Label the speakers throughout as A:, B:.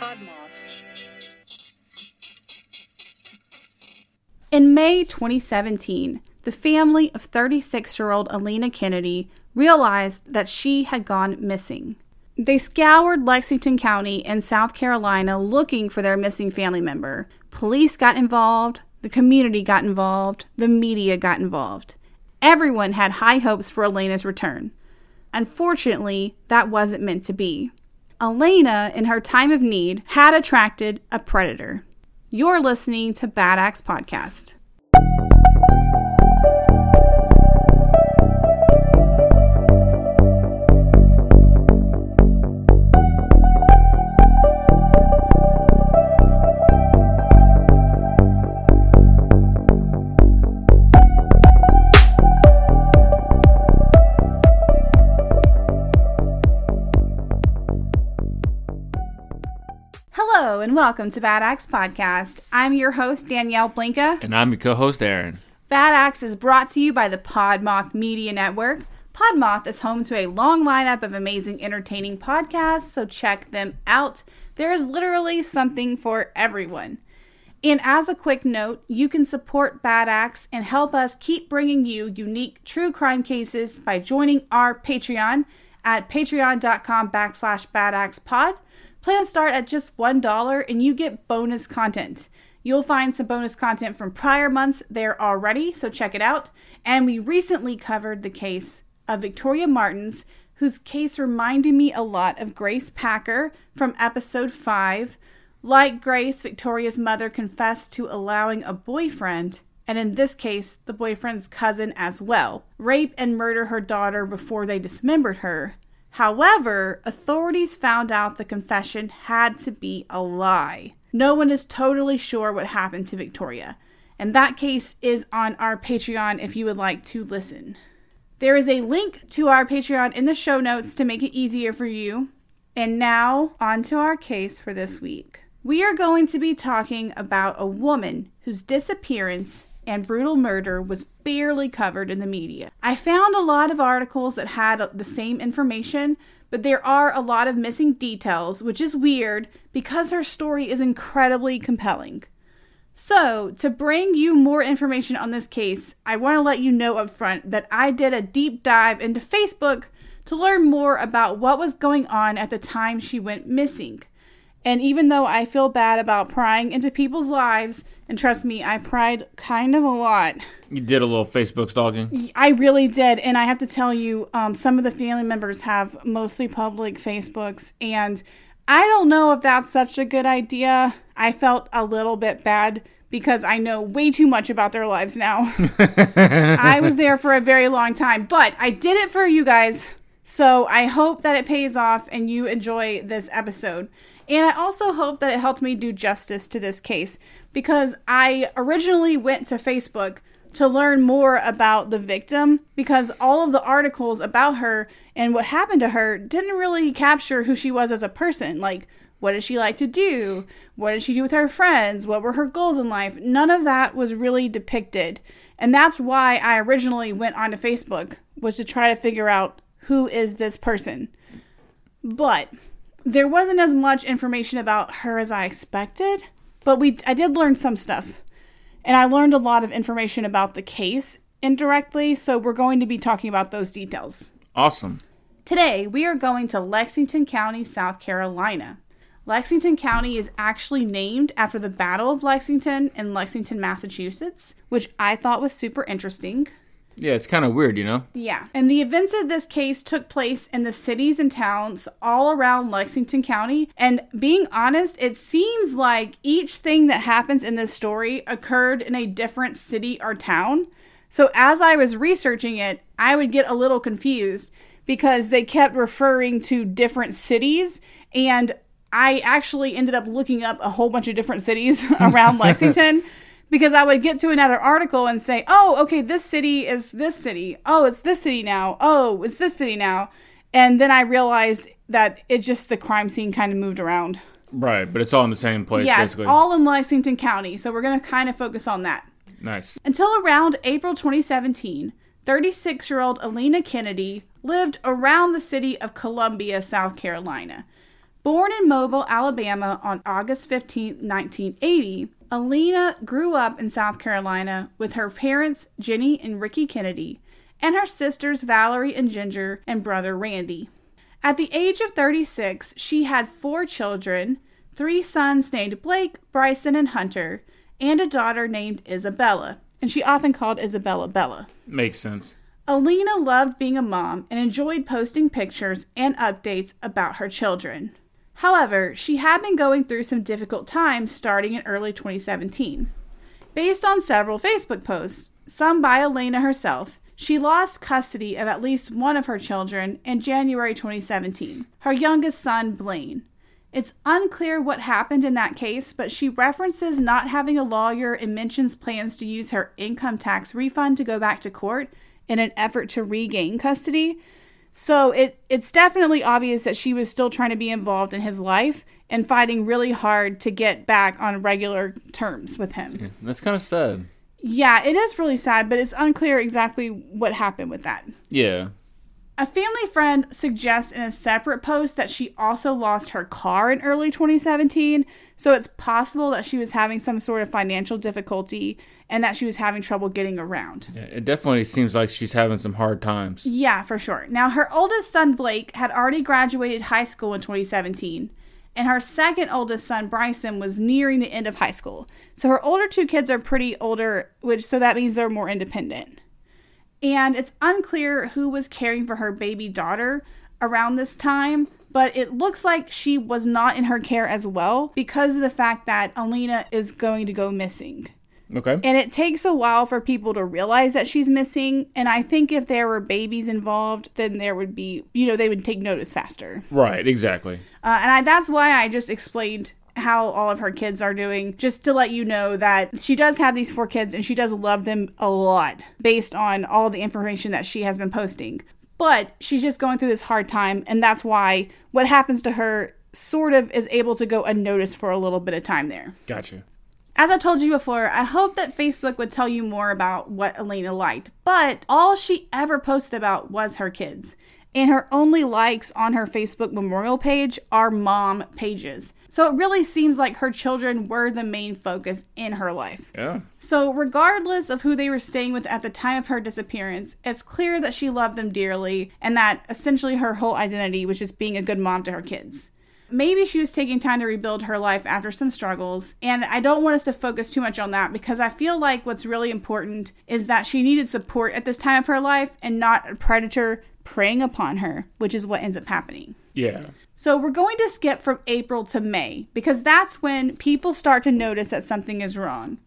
A: Podmoth.
B: In May 2017, the family of 36 year old Alina Kennedy realized that she had gone missing. They scoured Lexington County in South Carolina looking for their missing family member. Police got involved, the community got involved, the media got involved. Everyone had high hopes for Elena's return. Unfortunately, that wasn't meant to be. Elena, in her time of need, had attracted a predator. You're listening to Bad Axe Podcast. Hello and welcome to Bad Axe Podcast. I'm your host, Danielle Blinka.
C: And I'm your co-host Aaron.
B: Bad Axe is brought to you by the Podmoth Media Network. Podmoth is home to a long lineup of amazing, entertaining podcasts, so check them out. There is literally something for everyone. And as a quick note, you can support Bad Axe and help us keep bringing you unique true crime cases by joining our Patreon at patreon.com backslash badaxepod. Plan to start at just $1 and you get bonus content. You'll find some bonus content from prior months there already, so check it out. And we recently covered the case of Victoria Martins, whose case reminded me a lot of Grace Packer from episode 5. Like Grace, Victoria's mother confessed to allowing a boyfriend, and in this case, the boyfriend's cousin as well, rape and murder her daughter before they dismembered her. However, authorities found out the confession had to be a lie. No one is totally sure what happened to Victoria, and that case is on our Patreon if you would like to listen. There is a link to our Patreon in the show notes to make it easier for you. And now, on to our case for this week. We are going to be talking about a woman whose disappearance and brutal murder was barely covered in the media. I found a lot of articles that had the same information, but there are a lot of missing details, which is weird because her story is incredibly compelling. So, to bring you more information on this case, I want to let you know up front that I did a deep dive into Facebook to learn more about what was going on at the time she went missing. And even though I feel bad about prying into people's lives, and trust me, I pried kind of a lot.
C: You did a little Facebook stalking.
B: I really did. And I have to tell you, um, some of the family members have mostly public Facebooks. And I don't know if that's such a good idea. I felt a little bit bad because I know way too much about their lives now. I was there for a very long time, but I did it for you guys. So I hope that it pays off and you enjoy this episode. And I also hope that it helped me do justice to this case because I originally went to Facebook to learn more about the victim because all of the articles about her and what happened to her didn't really capture who she was as a person. Like, what did she like to do? What did she do with her friends? What were her goals in life? None of that was really depicted. And that's why I originally went onto Facebook was to try to figure out who is this person. But there wasn't as much information about her as I expected, but we I did learn some stuff. And I learned a lot of information about the case indirectly, so we're going to be talking about those details.
C: Awesome.
B: Today, we are going to Lexington County, South Carolina. Lexington County is actually named after the Battle of Lexington in Lexington, Massachusetts, which I thought was super interesting.
C: Yeah, it's kind of weird, you know?
B: Yeah. And the events of this case took place in the cities and towns all around Lexington County. And being honest, it seems like each thing that happens in this story occurred in a different city or town. So as I was researching it, I would get a little confused because they kept referring to different cities and I actually ended up looking up a whole bunch of different cities around Lexington because I would get to another article and say, "Oh, okay, this city is this city. Oh, it's this city now. Oh, it's this city now." And then I realized that it just the crime scene kind of moved around.
C: Right, but it's all in the same place,
B: yeah,
C: basically.
B: it's all in Lexington County, so we're going to kind of focus on that.
C: nice.
B: Until around April 2017, 36 year old Alina Kennedy lived around the city of Columbia, South Carolina. Born in Mobile, Alabama on August 15, 1980, Alina grew up in South Carolina with her parents, Jenny and Ricky Kennedy, and her sisters, Valerie and Ginger, and brother, Randy. At the age of 36, she had four children three sons named Blake, Bryson, and Hunter, and a daughter named Isabella. And she often called Isabella Bella.
C: Makes sense.
B: Alina loved being a mom and enjoyed posting pictures and updates about her children. However, she had been going through some difficult times starting in early 2017. Based on several Facebook posts, some by Elena herself, she lost custody of at least one of her children in January 2017, her youngest son, Blaine. It's unclear what happened in that case, but she references not having a lawyer and mentions plans to use her income tax refund to go back to court in an effort to regain custody. So it it's definitely obvious that she was still trying to be involved in his life and fighting really hard to get back on regular terms with him.
C: Yeah, that's kind of sad.
B: Yeah, it is really sad, but it's unclear exactly what happened with that.
C: Yeah.
B: A family friend suggests in a separate post that she also lost her car in early 2017, so it's possible that she was having some sort of financial difficulty and that she was having trouble getting around.
C: Yeah, it definitely seems like she's having some hard times.
B: Yeah, for sure. Now, her oldest son, Blake, had already graduated high school in 2017, and her second oldest son, Bryson, was nearing the end of high school. So her older two kids are pretty older, which so that means they're more independent and it's unclear who was caring for her baby daughter around this time, but it looks like she was not in her care as well because of the fact that Alina is going to go missing.
C: Okay.
B: And it takes a while for people to realize that she's missing. And I think if there were babies involved, then there would be, you know, they would take notice faster.
C: Right, exactly.
B: Uh, and I, that's why I just explained how all of her kids are doing, just to let you know that she does have these four kids and she does love them a lot based on all the information that she has been posting. But she's just going through this hard time, and that's why what happens to her sort of is able to go unnoticed for a little bit of time there.
C: Gotcha.
B: As I told you before, I hope that Facebook would tell you more about what Elena liked, but all she ever posted about was her kids and her only likes on her Facebook memorial page are mom pages. So it really seems like her children were the main focus in her life.
C: Yeah.
B: So, regardless of who they were staying with at the time of her disappearance, it's clear that she loved them dearly and that essentially her whole identity was just being a good mom to her kids. Maybe she was taking time to rebuild her life after some struggles, and I don't want us to focus too much on that because I feel like what's really important is that she needed support at this time of her life and not a predator preying upon her, which is what ends up happening.
C: Yeah.
B: So we're going to skip from April to May because that's when people start to notice that something is wrong.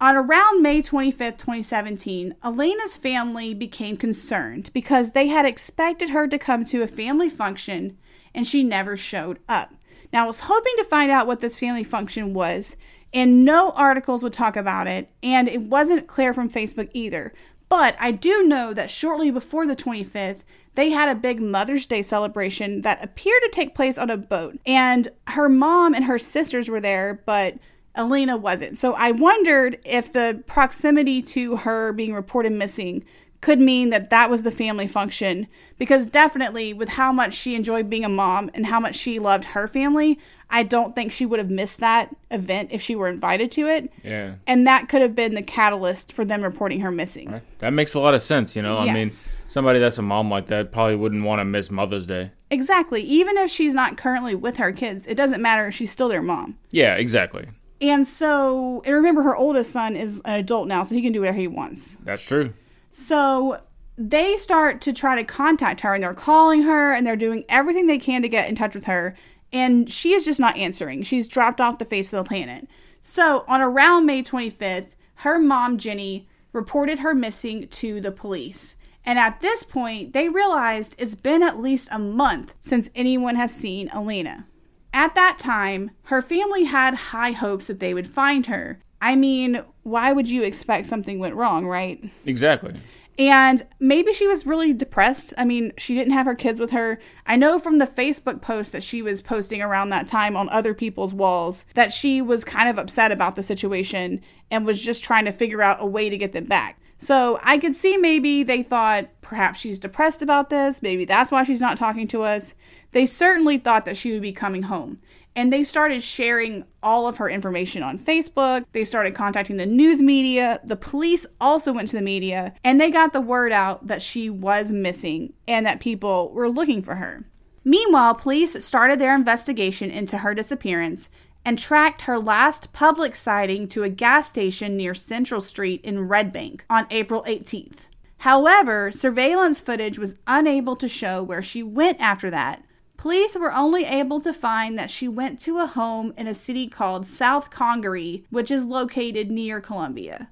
B: On around May 25th, 2017, Elena's family became concerned because they had expected her to come to a family function and she never showed up. Now, I was hoping to find out what this family function was, and no articles would talk about it, and it wasn't clear from Facebook either. But I do know that shortly before the 25th, they had a big Mother's Day celebration that appeared to take place on a boat. And her mom and her sisters were there, but Elena wasn't. So I wondered if the proximity to her being reported missing could mean that that was the family function because definitely with how much she enjoyed being a mom and how much she loved her family i don't think she would have missed that event if she were invited to it
C: Yeah.
B: and that could have been the catalyst for them reporting her missing
C: Right. That makes a lot of sense, you know? I mean, somebody that's a mom like that probably wouldn't want to miss Mother's Day.
B: exactly even if she's not currently with her kids it doesn't matter she's still their mom
C: Yeah, exactly.
B: and so and remember her oldest son is an adult now so he can do whatever he wants
C: That's true.
B: So they start to try to contact her and they're calling her and they're doing everything they can to get in touch with her. And she is just not answering. She's dropped off the face of the planet. So on around May 25th, her mom, Jenny, reported her missing to the police. And at this point, they realized it's been at least a month since anyone has seen Alina. At that time, her family had high hopes that they would find her. I mean, why would you expect something went wrong, right?
C: Exactly.
B: And maybe she was really depressed. I mean, she didn't have her kids with her. I know from the Facebook post that she was posting around that time on other people's walls that she was kind of upset about the situation and was just trying to figure out a way to get them back. So I could see maybe they thought perhaps she's depressed about this. Maybe that's why she's not talking to us. They certainly thought that she would be coming home. And they started sharing all of her information on Facebook. They started contacting the news media. The police also went to the media and they got the word out that she was missing and that people were looking for her. Meanwhile, police started their investigation into her disappearance and tracked her last public sighting to a gas station near Central Street in Red Bank on April 18th. However, surveillance footage was unable to show where she went after that. Police were only able to find that she went to a home in a city called South Congaree, which is located near Columbia.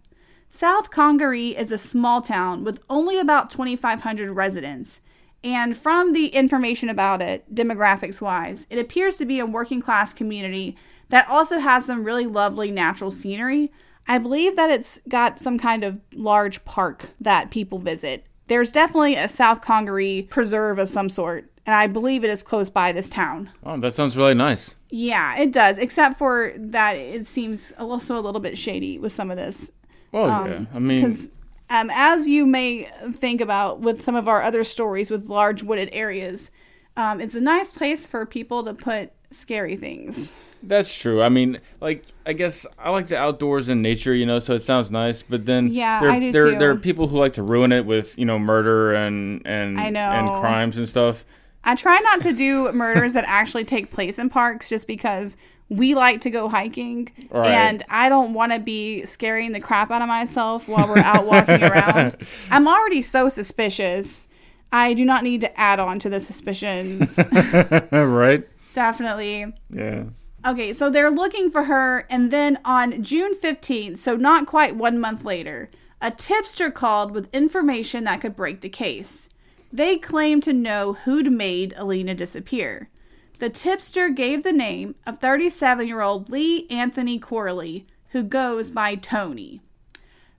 B: South Congaree is a small town with only about 2,500 residents. And from the information about it, demographics wise, it appears to be a working class community that also has some really lovely natural scenery. I believe that it's got some kind of large park that people visit. There's definitely a South Congaree preserve of some sort, and I believe it is close by this town.
C: Oh, that sounds really nice.
B: Yeah, it does, except for that it seems also a little bit shady with some of this.
C: Well, um, yeah, I mean,
B: um, as you may think about with some of our other stories with large wooded areas, um, it's a nice place for people to put scary things.
C: That's true. I mean, like I guess I like the outdoors and nature, you know, so it sounds nice. But then
B: yeah,
C: there,
B: I do
C: there,
B: too.
C: there are people who like to ruin it with you know murder and and
B: I know.
C: and crimes and stuff.
B: I try not to do murders that actually take place in parks, just because we like to go hiking,
C: Right.
B: and I don't want to be scaring the crap out of myself while we're out walking around. I'm already so suspicious. I do not need to add on to the suspicions.
C: right?
B: Definitely.
C: Yeah.
B: Okay, so they're looking for her, and then on June 15th, so not quite one month later, a tipster called with information that could break the case. They claimed to know who'd made Alina disappear. The tipster gave the name of 37 year old Lee Anthony Corley, who goes by Tony.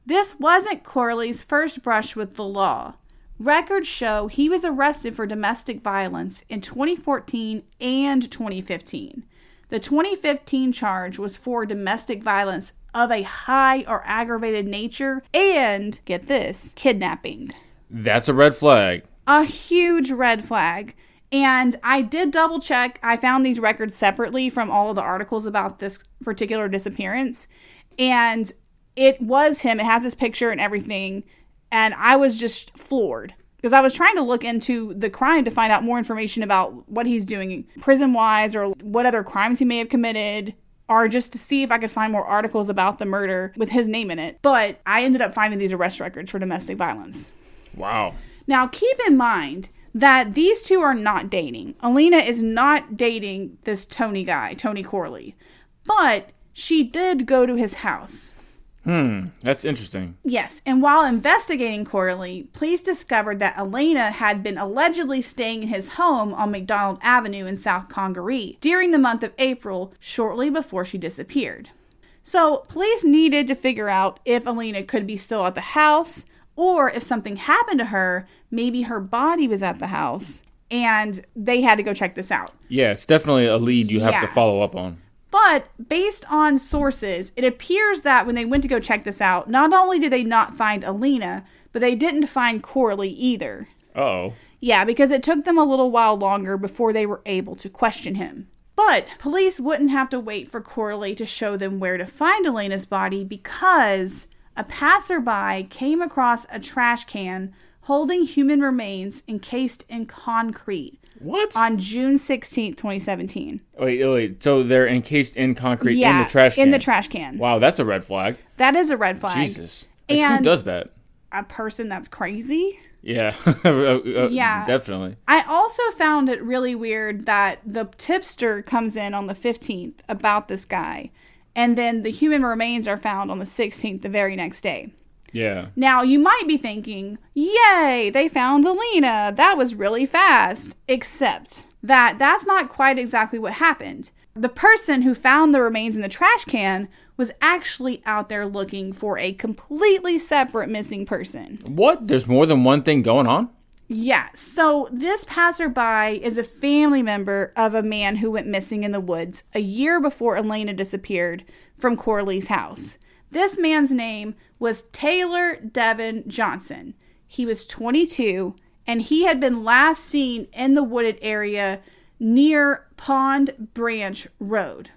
B: This wasn't Corley's first brush with the law. Records show he was arrested for domestic violence in 2014 and 2015. The 2015 charge was for domestic violence of a high or aggravated nature and, get this, kidnapping.
C: That's a red flag.
B: A huge red flag. And I did double check. I found these records separately from all of the articles about this particular disappearance. And it was him. It has his picture and everything. And I was just floored because I was trying to look into the crime to find out more information about what he's doing prison wise or what other crimes he may have committed or just to see if I could find more articles about the murder with his name in it. But I ended up finding these arrest records for domestic violence.
C: Wow.
B: Now, keep in mind that these two are not dating. Alina is not dating this Tony guy, Tony Corley, but she did go to his house.
C: Hmm. That's interesting.
B: Yes, and while investigating Corley, police discovered that Elena had been allegedly staying in his home on McDonald Avenue in South Congaree during the month of April, shortly before she disappeared. So, police needed to figure out if Elena could be still at the house, or if something happened to her, maybe her body was at the house, and they had to go check this out.
C: Yeah, it's definitely a lead you have to follow up on.
B: But based on sources, it appears that when they went to go check this out, not only did they not find Alina, but they didn't find Corley either.
C: Oh.
B: Yeah, because it took them a little while longer before they were able to question him. But police wouldn't have to wait for Corley to show them where to find Elena's body because a passerby came across a trash can holding human remains encased in concrete
C: What?
B: on June 16th, 2017.
C: wait, wait. So they're encased in concrete
B: yeah,
C: in the trash can.
B: In the trash can.
C: Wow, that's a red flag.
B: That is a red flag.
C: Jesus. Like, who
B: And-
C: does that?
B: A person that's crazy.
C: Yeah. Uh, uh,
B: Yeah.
C: Definitely.
B: I also found it really weird that the tipster comes in on the 15th about this guy, and then the human remains are found on the 16th, the very next day.
C: Yeah.
B: Now, you might be thinking, yay, they found Alina. That was really fast. Except that that's not quite exactly what happened. The person who found the remains in the trash can was actually out there looking for a completely separate missing person.
C: What? There's more than one thing going on?
B: Yeah, so this passerby is a family member of a man who went missing in the woods a year before Elena disappeared from Corley's house. This man's name was Taylor Devin Johnson. He was 22 and he had been last seen in the wooded area near Pond Branch Road.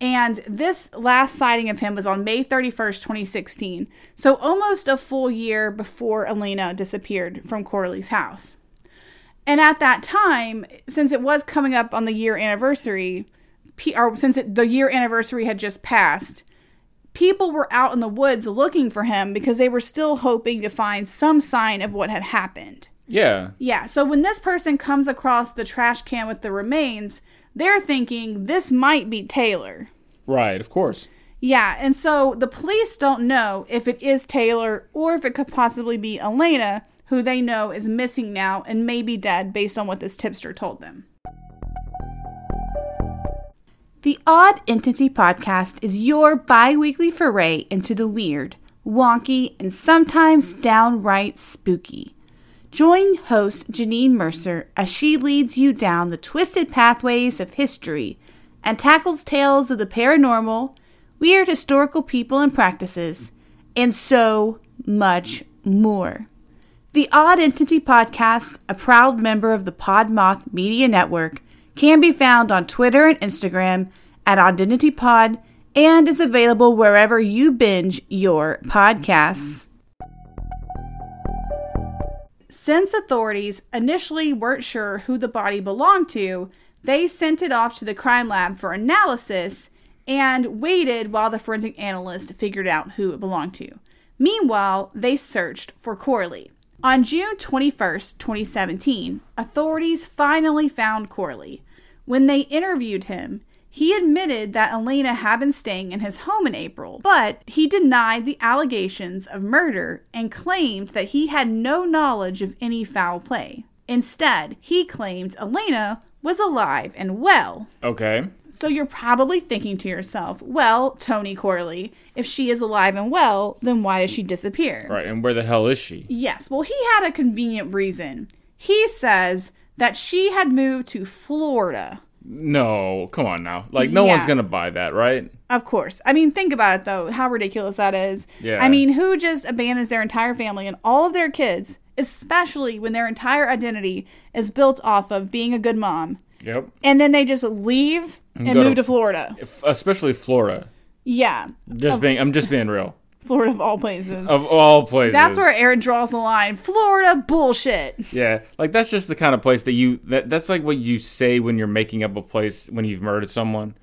B: And this last sighting of him was on May 31st, 2016. So almost a full year before Elena disappeared from Corley's house. And at that time, since it was coming up on the year anniversary, or since it, the year anniversary had just passed, people were out in the woods looking for him because they were still hoping to find some sign of what had happened.
C: Yeah.
B: Yeah, so when this person comes across the trash can with the remains, they're thinking this might be Taylor.
C: Right, of course.
B: Yeah, and so the police don't know if it is Taylor or if it could possibly be Elena, who they know is missing now and may be dead based on what this tipster told them. The Odd Entity Podcast is your bi weekly foray into the weird, wonky, and sometimes downright spooky. Join host Janine Mercer as she leads you down the twisted pathways of history and tackles tales of the paranormal, weird historical people and practices, and so much more. The Odd Entity Podcast, a proud member of the Podmoth Media Network, can be found on Twitter and Instagram at OddityPod and is available wherever you binge your podcasts. Since authorities initially weren't sure who the body belonged to, they sent it off to the crime lab for analysis and waited while the forensic analyst figured out who it belonged to. Meanwhile, they searched for Corley. On June 21st, 2017, authorities finally found Corley. When they interviewed him, he admitted that Elena had been staying in his home in April, but he denied the allegations of murder and claimed that he had no knowledge of any foul play. Instead, he claimed Elena was alive and well.
C: Okay.
B: So you're probably thinking to yourself, well, Tony Corley, if she is alive and well, then why did she disappear?
C: Right, and where the hell is she?
B: Yes, well, he had a convenient reason. He says that she had moved to Florida.
C: No, come on now. Like, no one's going to buy that, right?
B: Of course. I mean, think about it though, how ridiculous that is.
C: Yeah.
B: I mean, who just abandons their entire family and all of their kids, especially when their entire identity is built off of being a good mom,
C: Yep.
B: and then they just leave and,
C: go
B: move
C: to-
B: to Florida?
C: Especially Florida.
B: Yeah.
C: Just oh. being, I'm just being real.
B: Florida of all places.
C: Of all places.
B: That's where Aaron draws the line. Florida bullshit.
C: Yeah, like that's just the kind of place that you that that's like what you say when you're making up a place when you've murdered someone.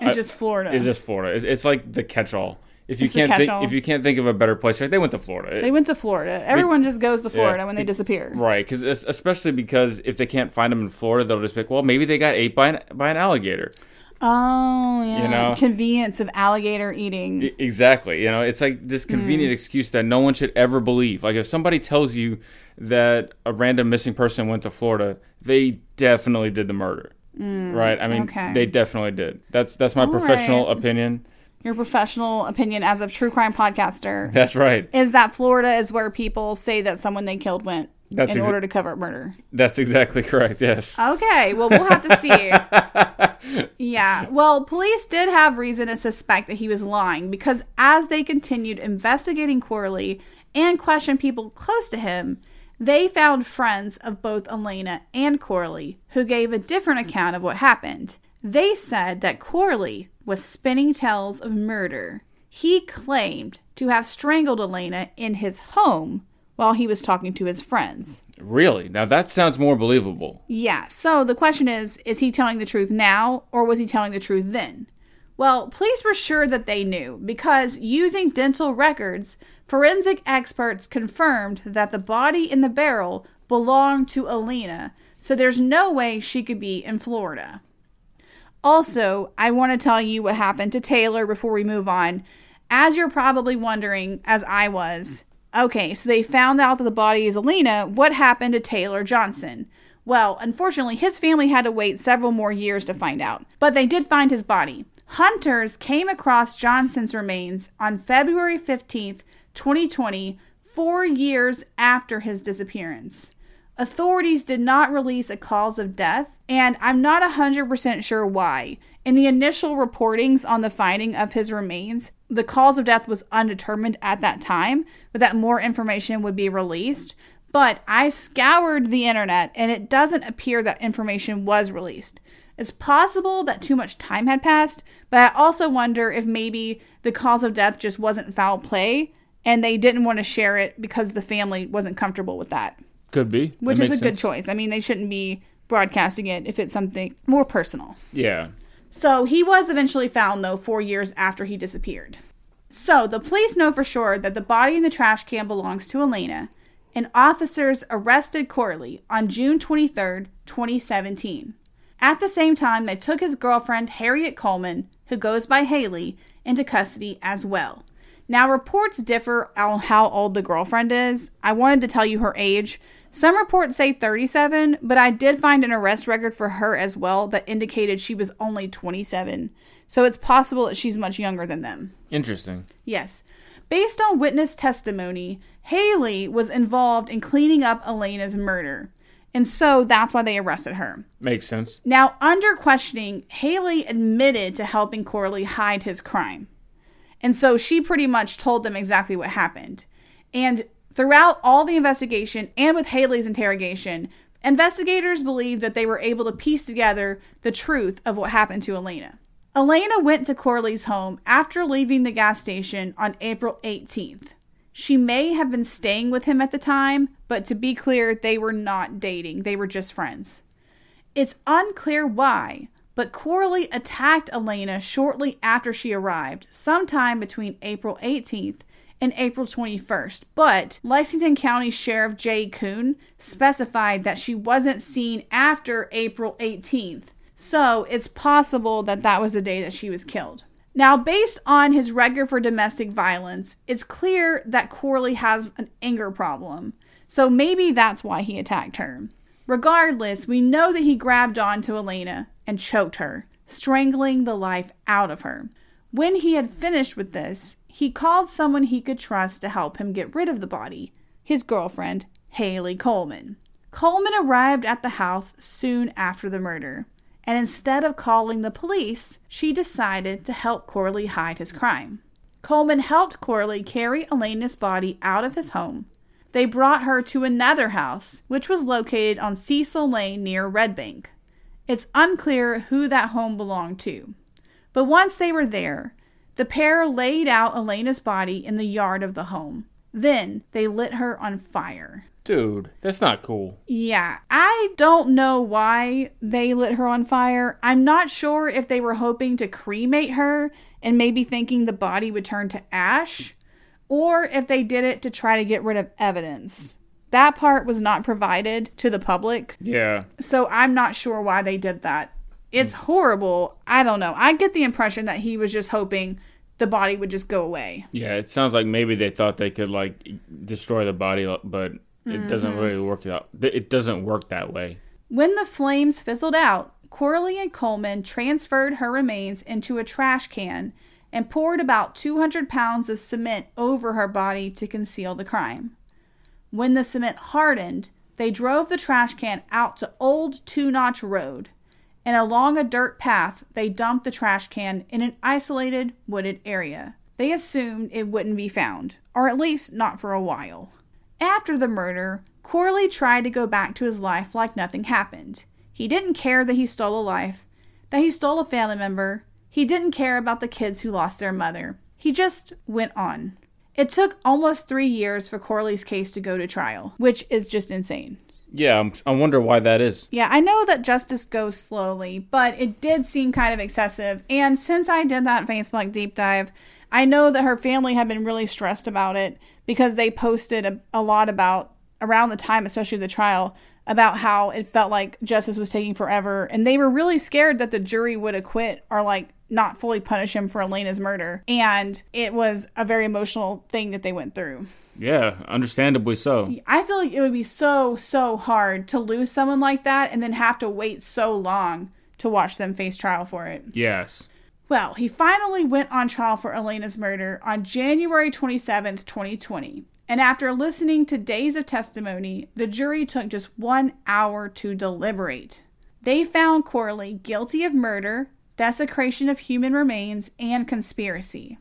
B: It's
C: I-
B: just Florida.
C: It's just Florida. It's, it's like the catch-all. If you
B: It's
C: can't think if you can't think of a better place, right? they went to Florida.
B: they went to Florida. Everyone just goes to Florida when they disappear.
C: Right, because especially because if they can't find them in Florida, they'll just pick. well, maybe they got ate by an by an alligator.
B: Oh yeah.
C: You know?
B: Convenience of alligator eating.
C: E- Exactly. You know, it's like this
B: Hmm.
C: convenient excuse that no one should ever believe. Like if somebody tells you that a random missing person went to Florida, they definitely did the murder. right? I mean,
B: okay.
C: they definitely did. That's that's my
B: All
C: professional
B: right.
C: opinion.
B: Your professional opinion as a true crime podcaster
C: That's right.
B: is that Florida is where people say that someone they killed went
C: That's
B: in
C: exa-
B: order to cover up murder.
C: That's exactly correct. Yes.
B: Okay, well, we'll have to see. yeah, well, police did have reason to suspect that he was lying because as they continued investigating Corley and questioned people close to him, they found friends of both Elena and Corley who gave a different account of what happened. They said that Corley was spinning tales of murder. He claimed to have strangled Elena in his home while he was talking to his friends.
C: Really? Now that sounds more believable.
B: Yeah. So the question is is he telling the truth now or was he telling the truth then? Well, police were sure that they knew because using dental records, forensic experts confirmed that the body in the barrel belonged to Alina, so there's no way she could be in Florida. Also, I want to tell you what happened to Taylor before we move on. As you're probably wondering, as I was, okay, so they found out that the body is Alina. What happened to Taylor Johnson? Well, unfortunately, his family had to wait several more years to find out, but they did find his body. Hunters came across Johnson's remains on February 15th, 2020, four years after his disappearance. Authorities did not release a cause of death, and I'm not 100% sure why. In the initial reportings on the finding of his remains, the cause of death was undetermined at that time, but that more information would be released. But I scoured the internet and it doesn't appear that information was released. It's possible that too much time had passed, but I also wonder if maybe the cause of death just wasn't foul play and they didn't want to share it because the family wasn't comfortable with that.
C: Could be.
B: Which is a
C: makes
B: good choice. I mean, they shouldn't be broadcasting it if it's something more personal.
C: Yeah.
B: So he was eventually found, though, four years after he disappeared. So the police know for sure that the body in the trash can belongs to Elena, and officers arrested Corley on June 23rd, 2017. At the same time, they took his girlfriend, Harriet Coleman, who goes by Haley, into custody as well. Now, reports differ on how old the girlfriend is. I wanted to tell you her age. Some reports say 37, but I did find an arrest record for her as well that indicated she was only 27. So it's possible that she's much younger than them.
C: Interesting.
B: Yes. Based on witness testimony, Haley was involved in cleaning up Elena's murder. And so that's why they arrested her.
C: Makes sense.
B: Now, under questioning, Haley admitted to helping Corley hide his crime. And so she pretty much told them exactly what happened. And throughout all the investigation and with Haley's interrogation, investigators believed that they were able to piece together the truth of what happened to Elena. Elena went to Corley's home after leaving the gas station on April 18th. She may have been staying with him at the time, but to be clear, they were not dating, they were just friends. It's unclear why, but Corley attacked Elena shortly after she arrived, sometime between April 18th and April 21st. But Lexington County Sheriff Jay Koon specified that she wasn't seen after April 18th. So it's possible that that was the day that she was killed. Now, based on his record for domestic violence, it's clear that Corley has an anger problem. So maybe that's why he attacked her. Regardless, we know that he grabbed onto Elena and choked her, strangling the life out of her. When he had finished with this, he called someone he could trust to help him get rid of the body his girlfriend, Haley Coleman. Coleman arrived at the house soon after the murder, and instead of calling the police, she decided to help Corley hide his crime. Coleman helped Corley carry Elena's body out of his home. They brought her to another house, which was located on Cecil Lane near Red Bank. It's unclear who that home belonged to. But once they were there, the pair laid out Elena's body in the yard of the home. Then they lit her on fire.
C: Dude, that's not cool.
B: Yeah, I don't know why they lit her on fire. I'm not sure if they were hoping to cremate her and maybe thinking the body would turn to ash, or if they did it to try to get rid of evidence. That part was not provided to the public,
C: Yeah.
B: so I'm not sure why they did that. It's horrible. I don't know. I get the impression that he was just hoping the body would just go away.
C: Yeah, it sounds like maybe they thought they could like destroy the body, but it doesn't mm-hmm. really work out. It doesn't work that way.
B: When the flames fizzled out, Corley and Coleman transferred her remains into a trash can and poured about 200 pounds of cement over her body to conceal the crime. When the cement hardened, they drove the trash can out to Old Two Notch Road, and along a dirt path, they dumped the trash can in an isolated wooded area. They assumed it wouldn't be found, or at least not for a while. After the murder, Corley tried to go back to his life like nothing happened. He didn't care that he stole a life, that he stole a family member. He didn't care about the kids who lost their mother. He just went on. It took almost three years for Corley's case to go to trial, which is just insane.
C: Yeah, I wonder why that is.
B: Yeah, I know that justice goes slowly, but it did seem kind of excessive. And since I did that Facebook deep dive, I know that her family had been really stressed about it because they posted a, a lot about around the time, especially the trial, about how it felt like justice was taking forever. And they were really scared that the jury would acquit or like not fully punish him for Elena's murder. And it was a very emotional thing that they went through.
C: Yeah, understandably so.
B: I feel like it would be so, so hard to lose someone like that and then have to wait so long to watch them face trial for it.
C: Yes.
B: Well, he finally went on trial for Elena's murder on January 27th, 2020. And after listening to days of testimony, the jury took just one hour to deliberate. They found Corley guilty of murder, desecration of human remains, and conspiracy.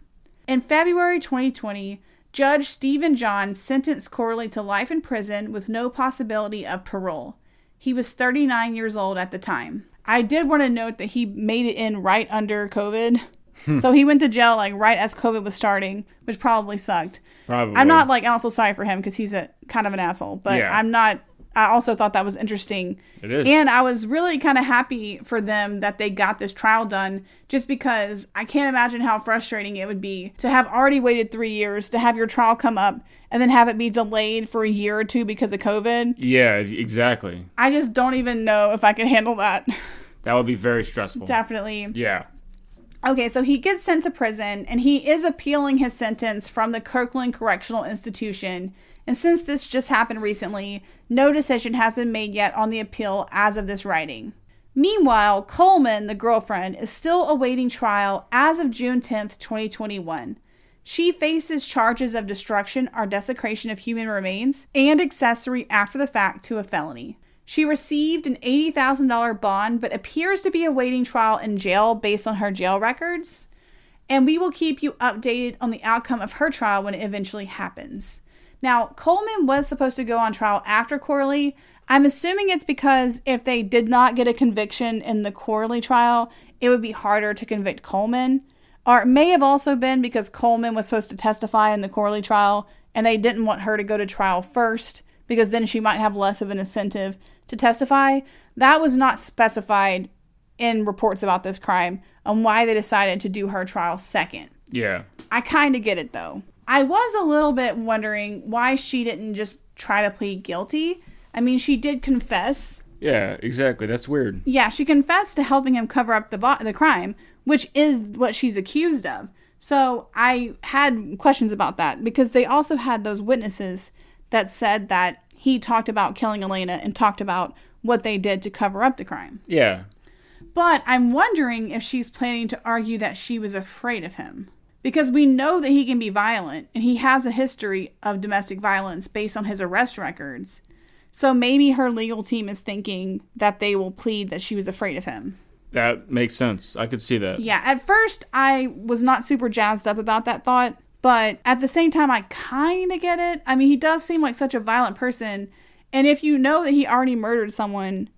B: In February 2020, Judge Stephen John sentenced Corley to life in prison with no possibility of parole. He was 39 years old at the time. I did want to note that he made it in right under COVID. Hmm. so he went to jail like right as COVID was starting, which probably sucked.
C: Probably.
B: I'm not like I don't feel sorry for him because he's a kind of an asshole, but
C: Yeah.
B: I'm not. I also thought that was interesting,
C: It is.
B: and I was really kind of happy for them that they got this trial done. Just because I can't imagine how frustrating it would be to have already waited three years to have your trial come up and then have it be delayed for a year or two because of COVID.
C: yeah, exactly.
B: I just don't even know if I could handle that.
C: That would be very stressful.
B: Definitely.
C: Yeah.
B: Okay, so he gets sent to prison and he is appealing his sentence from the Kirkland Correctional Institution. And since this just happened recently, no decision has been made yet on the appeal as of this writing. Meanwhile, Coleman, the girlfriend, is still awaiting trial as of June 10th, 2021. She faces charges of destruction or desecration of human remains and accessory after the fact to a felony. She received an $80,000 bond but appears to be awaiting trial in jail based on her jail records. And we will keep you updated on the outcome of her trial when it eventually happens. Now, Coleman was supposed to go on trial after Corley. I'm assuming it's because if they did not get a conviction in the Corley trial, it would be harder to convict Coleman. Or it may have also been because Coleman was supposed to testify in the Corley trial and they didn't want her to go to trial first because then she might have less of an incentive to testify. That was not specified in reports about this crime on why they decided to do her trial second.
C: Yeah.
B: I kind of get it though. I was a little bit wondering why she didn't just try to plead guilty. I mean, she did confess.
C: Yeah, exactly. That's weird.
B: Yeah, she confessed to helping him cover up the bo- the crime, which is what she's accused of. So I had questions about that because they also had those witnesses that said that he talked about killing Elena and talked about what they did to cover up the crime.
C: Yeah.
B: But I'm wondering if she's planning to argue that she was afraid of him. Because we know that he can be violent and he has a history of domestic violence based on his arrest records. So maybe her legal team is thinking that they will plead that she was afraid of him.
C: That makes sense. I could see that.
B: Yeah, at first I was not super jazzed up about that thought, but at the same time I kind of get it. I mean, he does seem like such a violent person, and if you know that he already murdered someone,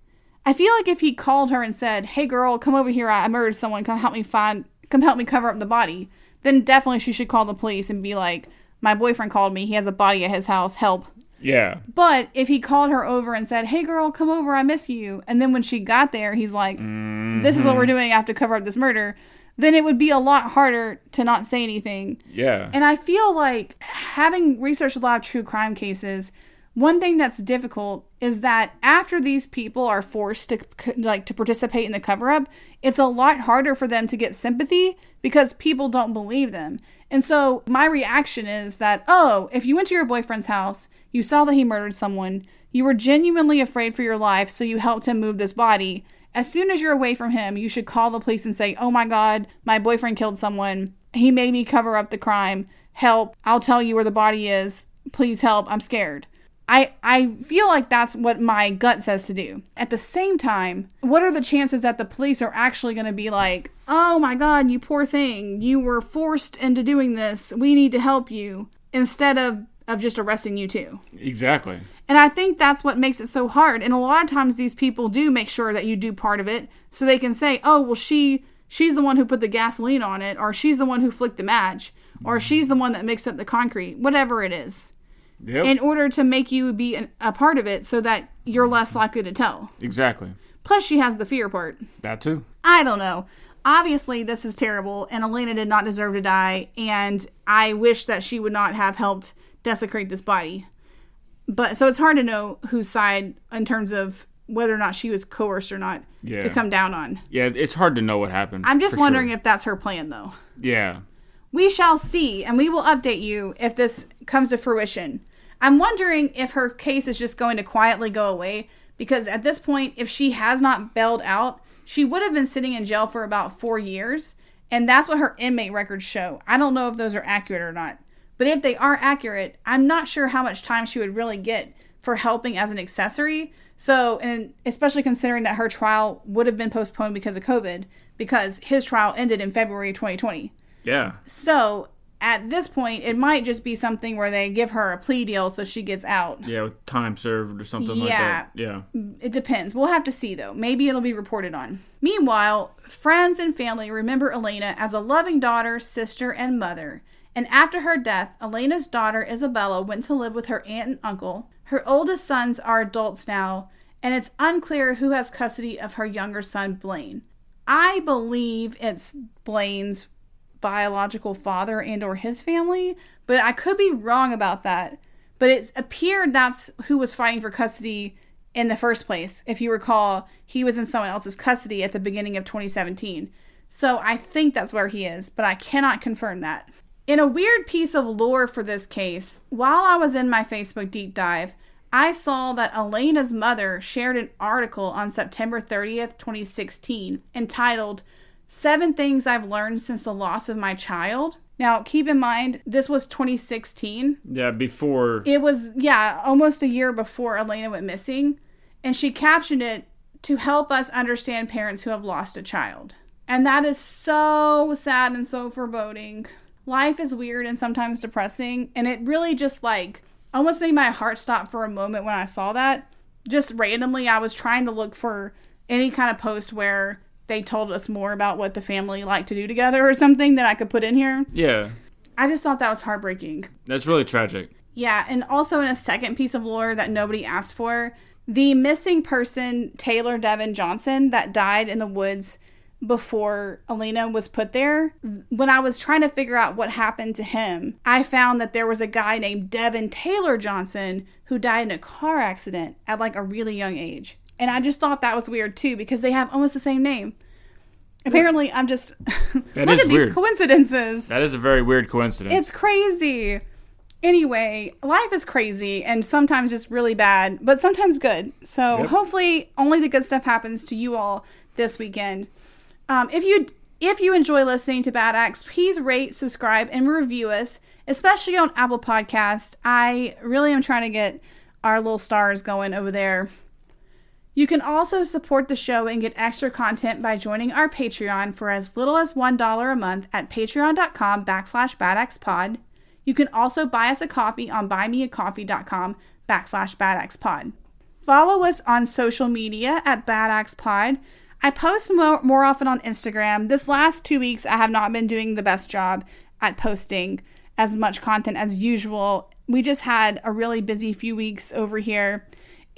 B: I feel like if he called her and said, "Hey girl, come over here. I murdered someone. Come help me find come help me cover up the body." Then definitely she should call the police and be like, "My boyfriend called me. He has a body at his house. Help."
C: Yeah.
B: But if he called her over and said, "Hey girl, come over. I miss you." And then when she got there, he's like, "This is what we're mm-hmm. doing. I have to cover up this murder." Then it would be a lot harder to not say anything.
C: Yeah.
B: And I feel like having researched a lot of true crime cases, one thing that's difficult is that after these people are forced to like to participate in the cover up, it's a lot harder for them to get sympathy because people don't believe them. And so my reaction is that, oh, if you went to your boyfriend's house, you saw that he murdered someone, you were genuinely afraid for your life, so you helped him move this body. As soon as you're away from him, you should call the police and say, oh my God, my boyfriend killed someone. He made me cover up the crime. Help. I'll tell you where the body is. Please help. I'm scared. I, I feel like that's what my gut says to do. At the same time, what are the chances that the police are actually going to be like, oh my God, you poor thing, you were forced into doing this, we need to help you, instead of, of just arresting you too?
C: Exactly.
B: And I think that's what makes it so hard. And a lot of times these people do make sure that you do part of it so they can say, "Oh, well she she's the one who put the gasoline on it or she's the one who flicked the match or mm-hmm. she's the one that mixed up the concrete, whatever it is."
C: Yep.
B: In order to make you be an, a part of it so that you're less likely to tell.
C: exactly.
B: Plus she has the fear part.
C: That too.
B: I don't know. Obviously, this is terrible, and Elena did not deserve to die, and I wish that she would not have helped desecrate this body. But so it's hard to know whose side in terms of whether or not she was coerced or not
C: Yeah.
B: to come down on.
C: Yeah, it's hard to know what happened.
B: I'm just wondering
C: sure.
B: if that's her plan, though.
C: Yeah.
B: We shall see, and we will update you if this comes to fruition. I'm wondering if her case is just going to quietly go away because at this point, if she has not bailed out, she would have been sitting in jail for about four years, and that's what her inmate records show. I don't know if those are accurate or not, but if they are accurate, I'm not sure how much time she would really get for helping as an accessory. So, and especially considering that her trial would have been postponed because of COVID, because his trial ended in February 2020.
C: Yeah.
B: So at this point, it might just be something where they give her a plea deal so she gets out.
C: Yeah, with time served or something like
B: Yeah.
C: that. Yeah.
B: It depends. We'll have to see though. Maybe it'll be reported on. Meanwhile, friends and family remember Elena as a loving daughter, sister, and mother. And after her death, Elena's daughter Isabella went to live with her aunt and uncle. Her oldest sons are adults now, and it's unclear who has custody of her younger son, Blaine. I believe it's Blaine's biological father and or his family, but I could be wrong about that. But it appeared that's who was fighting for custody in the first place. If you recall, he was in someone else's custody at the beginning of 2017. So I think that's where he is, but I cannot confirm that. In a weird piece of lore for this case, while I was in my Facebook deep dive, I saw that Elena's mother shared an article on September 30th, 2016, entitled Seven Things I've Learned Since the Loss of My Child. Now, keep in mind, this was 2016.
C: Yeah, before.
B: It was, yeah, almost a year before Elena went missing. And she captioned it to help us understand parents who have lost a child. And that is so sad and so foreboding. Life is weird and sometimes depressing. And it really just like almost made my heart stop for a moment when I saw that. Just randomly, I was trying to look for any kind of post where they told us more about what the family liked to do together or something that I could put in here.
C: Yeah.
B: I just thought that was heartbreaking.
C: That's really tragic.
B: Yeah, and also in a second piece of lore that nobody asked for, the missing person, Taylor Devin Johnson, that died in the woods before Elena was put there, when I was trying to figure out what happened to him, I found that there was a guy named Devin Taylor Johnson who died in a car accident at like a really young age. And I just thought that was weird too because they have almost the same name. Apparently, I'm just
C: That
B: look
C: is
B: at these coincidences.
C: That is a very weird coincidence.
B: It's crazy. Anyway, life is crazy and sometimes just really bad, but sometimes good. So
C: Yep.
B: hopefully, only the good stuff happens to you all this weekend. Um, if you if you enjoy listening to Bad Acts, please rate, subscribe, and review us, especially on Apple Podcast. I really am trying to get our little stars going over there. You can also support the show and get extra content by joining our Patreon for as little as $1 a month at patreon.com backslash badaxpod. You can also buy us a coffee on buymeacoffee.com backslash badaxpod. Follow us on social media at badaxpod. I post more, more often on Instagram. This last two weeks, I have not been doing the best job at posting as much content as usual. We just had a really busy few weeks over here,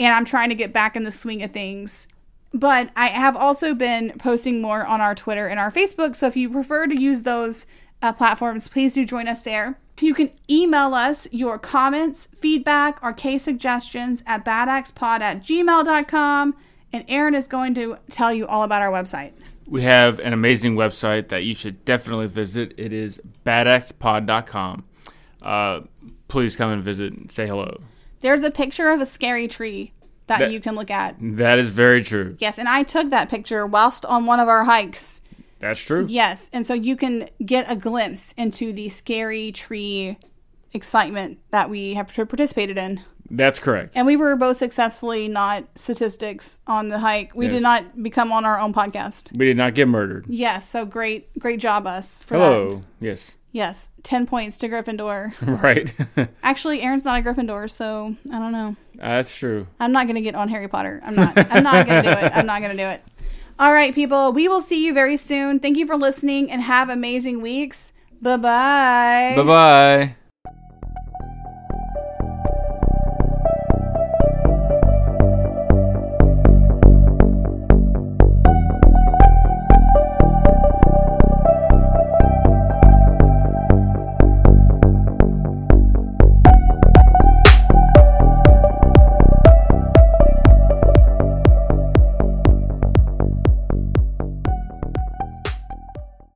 B: and I'm trying to get back in the swing of things. But I have also been posting more on our Twitter and our Facebook. So if you prefer to use those uh, platforms, please do join us there. You can email us your comments, feedback, or case suggestions at badaxpod at gmail.com. And Aaron is going to tell you all about our website.
C: We have an amazing website that you should definitely visit. It is badaxpod.com. Uh, please come and visit and say hello.
B: There's a picture of a scary tree that,
C: That-
B: you can look at.
C: That is very true.
B: Yes, and I took that picture whilst on one of our hikes.
C: That's true.
B: Yes, and so you can get a glimpse into the scary tree excitement that we have participated in.
C: That's correct.
B: And we were both successfully not statistics on the hike. We did not become on our own podcast.
C: We did not get murdered.
B: Yes, so great, great job us for that.
C: Hello. Yes.
B: Yes, ten points to Gryffindor.
C: right.
B: Actually, Aaron's not a Gryffindor, so I don't know.
C: Uh, that's true.
B: I'm not gonna get on Harry Potter. I'm not. I'm not gonna do it. I'm not gonna do it. All right, people. We will see you very soon. Thank you for listening and have amazing weeks. Bye bye.
C: Bye bye.